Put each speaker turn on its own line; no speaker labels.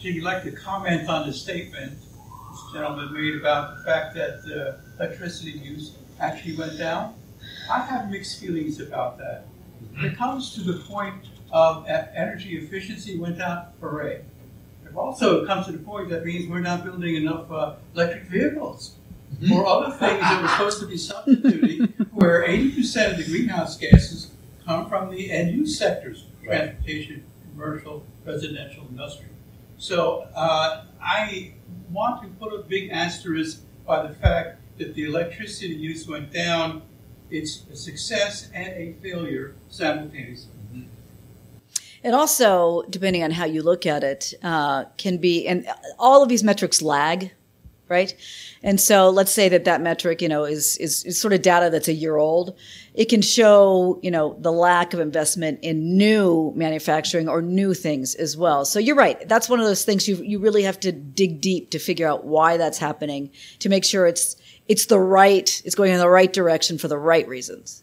actually like to comment on the statement this gentleman made about the fact that uh, electricity use actually went down. I have mixed feelings about that. When it comes to the point of energy efficiency went down, hooray. It also comes to the point that means we're not building enough uh, electric vehicles or other things that we're supposed to be substituting, where 80% of the greenhouse gases come from the end use sectors transportation, commercial, residential, industrial. So uh, I want to put a big asterisk by the fact that the electricity use went down. It's a success and a failure simultaneously.
It also, depending on how you look at it, uh, can be, and all of these metrics lag, right? And so let's say that that metric, you know, is, is, is sort of data that's a year old. It can show, you know, the lack of investment in new manufacturing or new things as well. So you're right. That's one of those things you, you really have to dig deep to figure out why that's happening to make sure it's, it's the right, it's going in the right direction for the right reasons.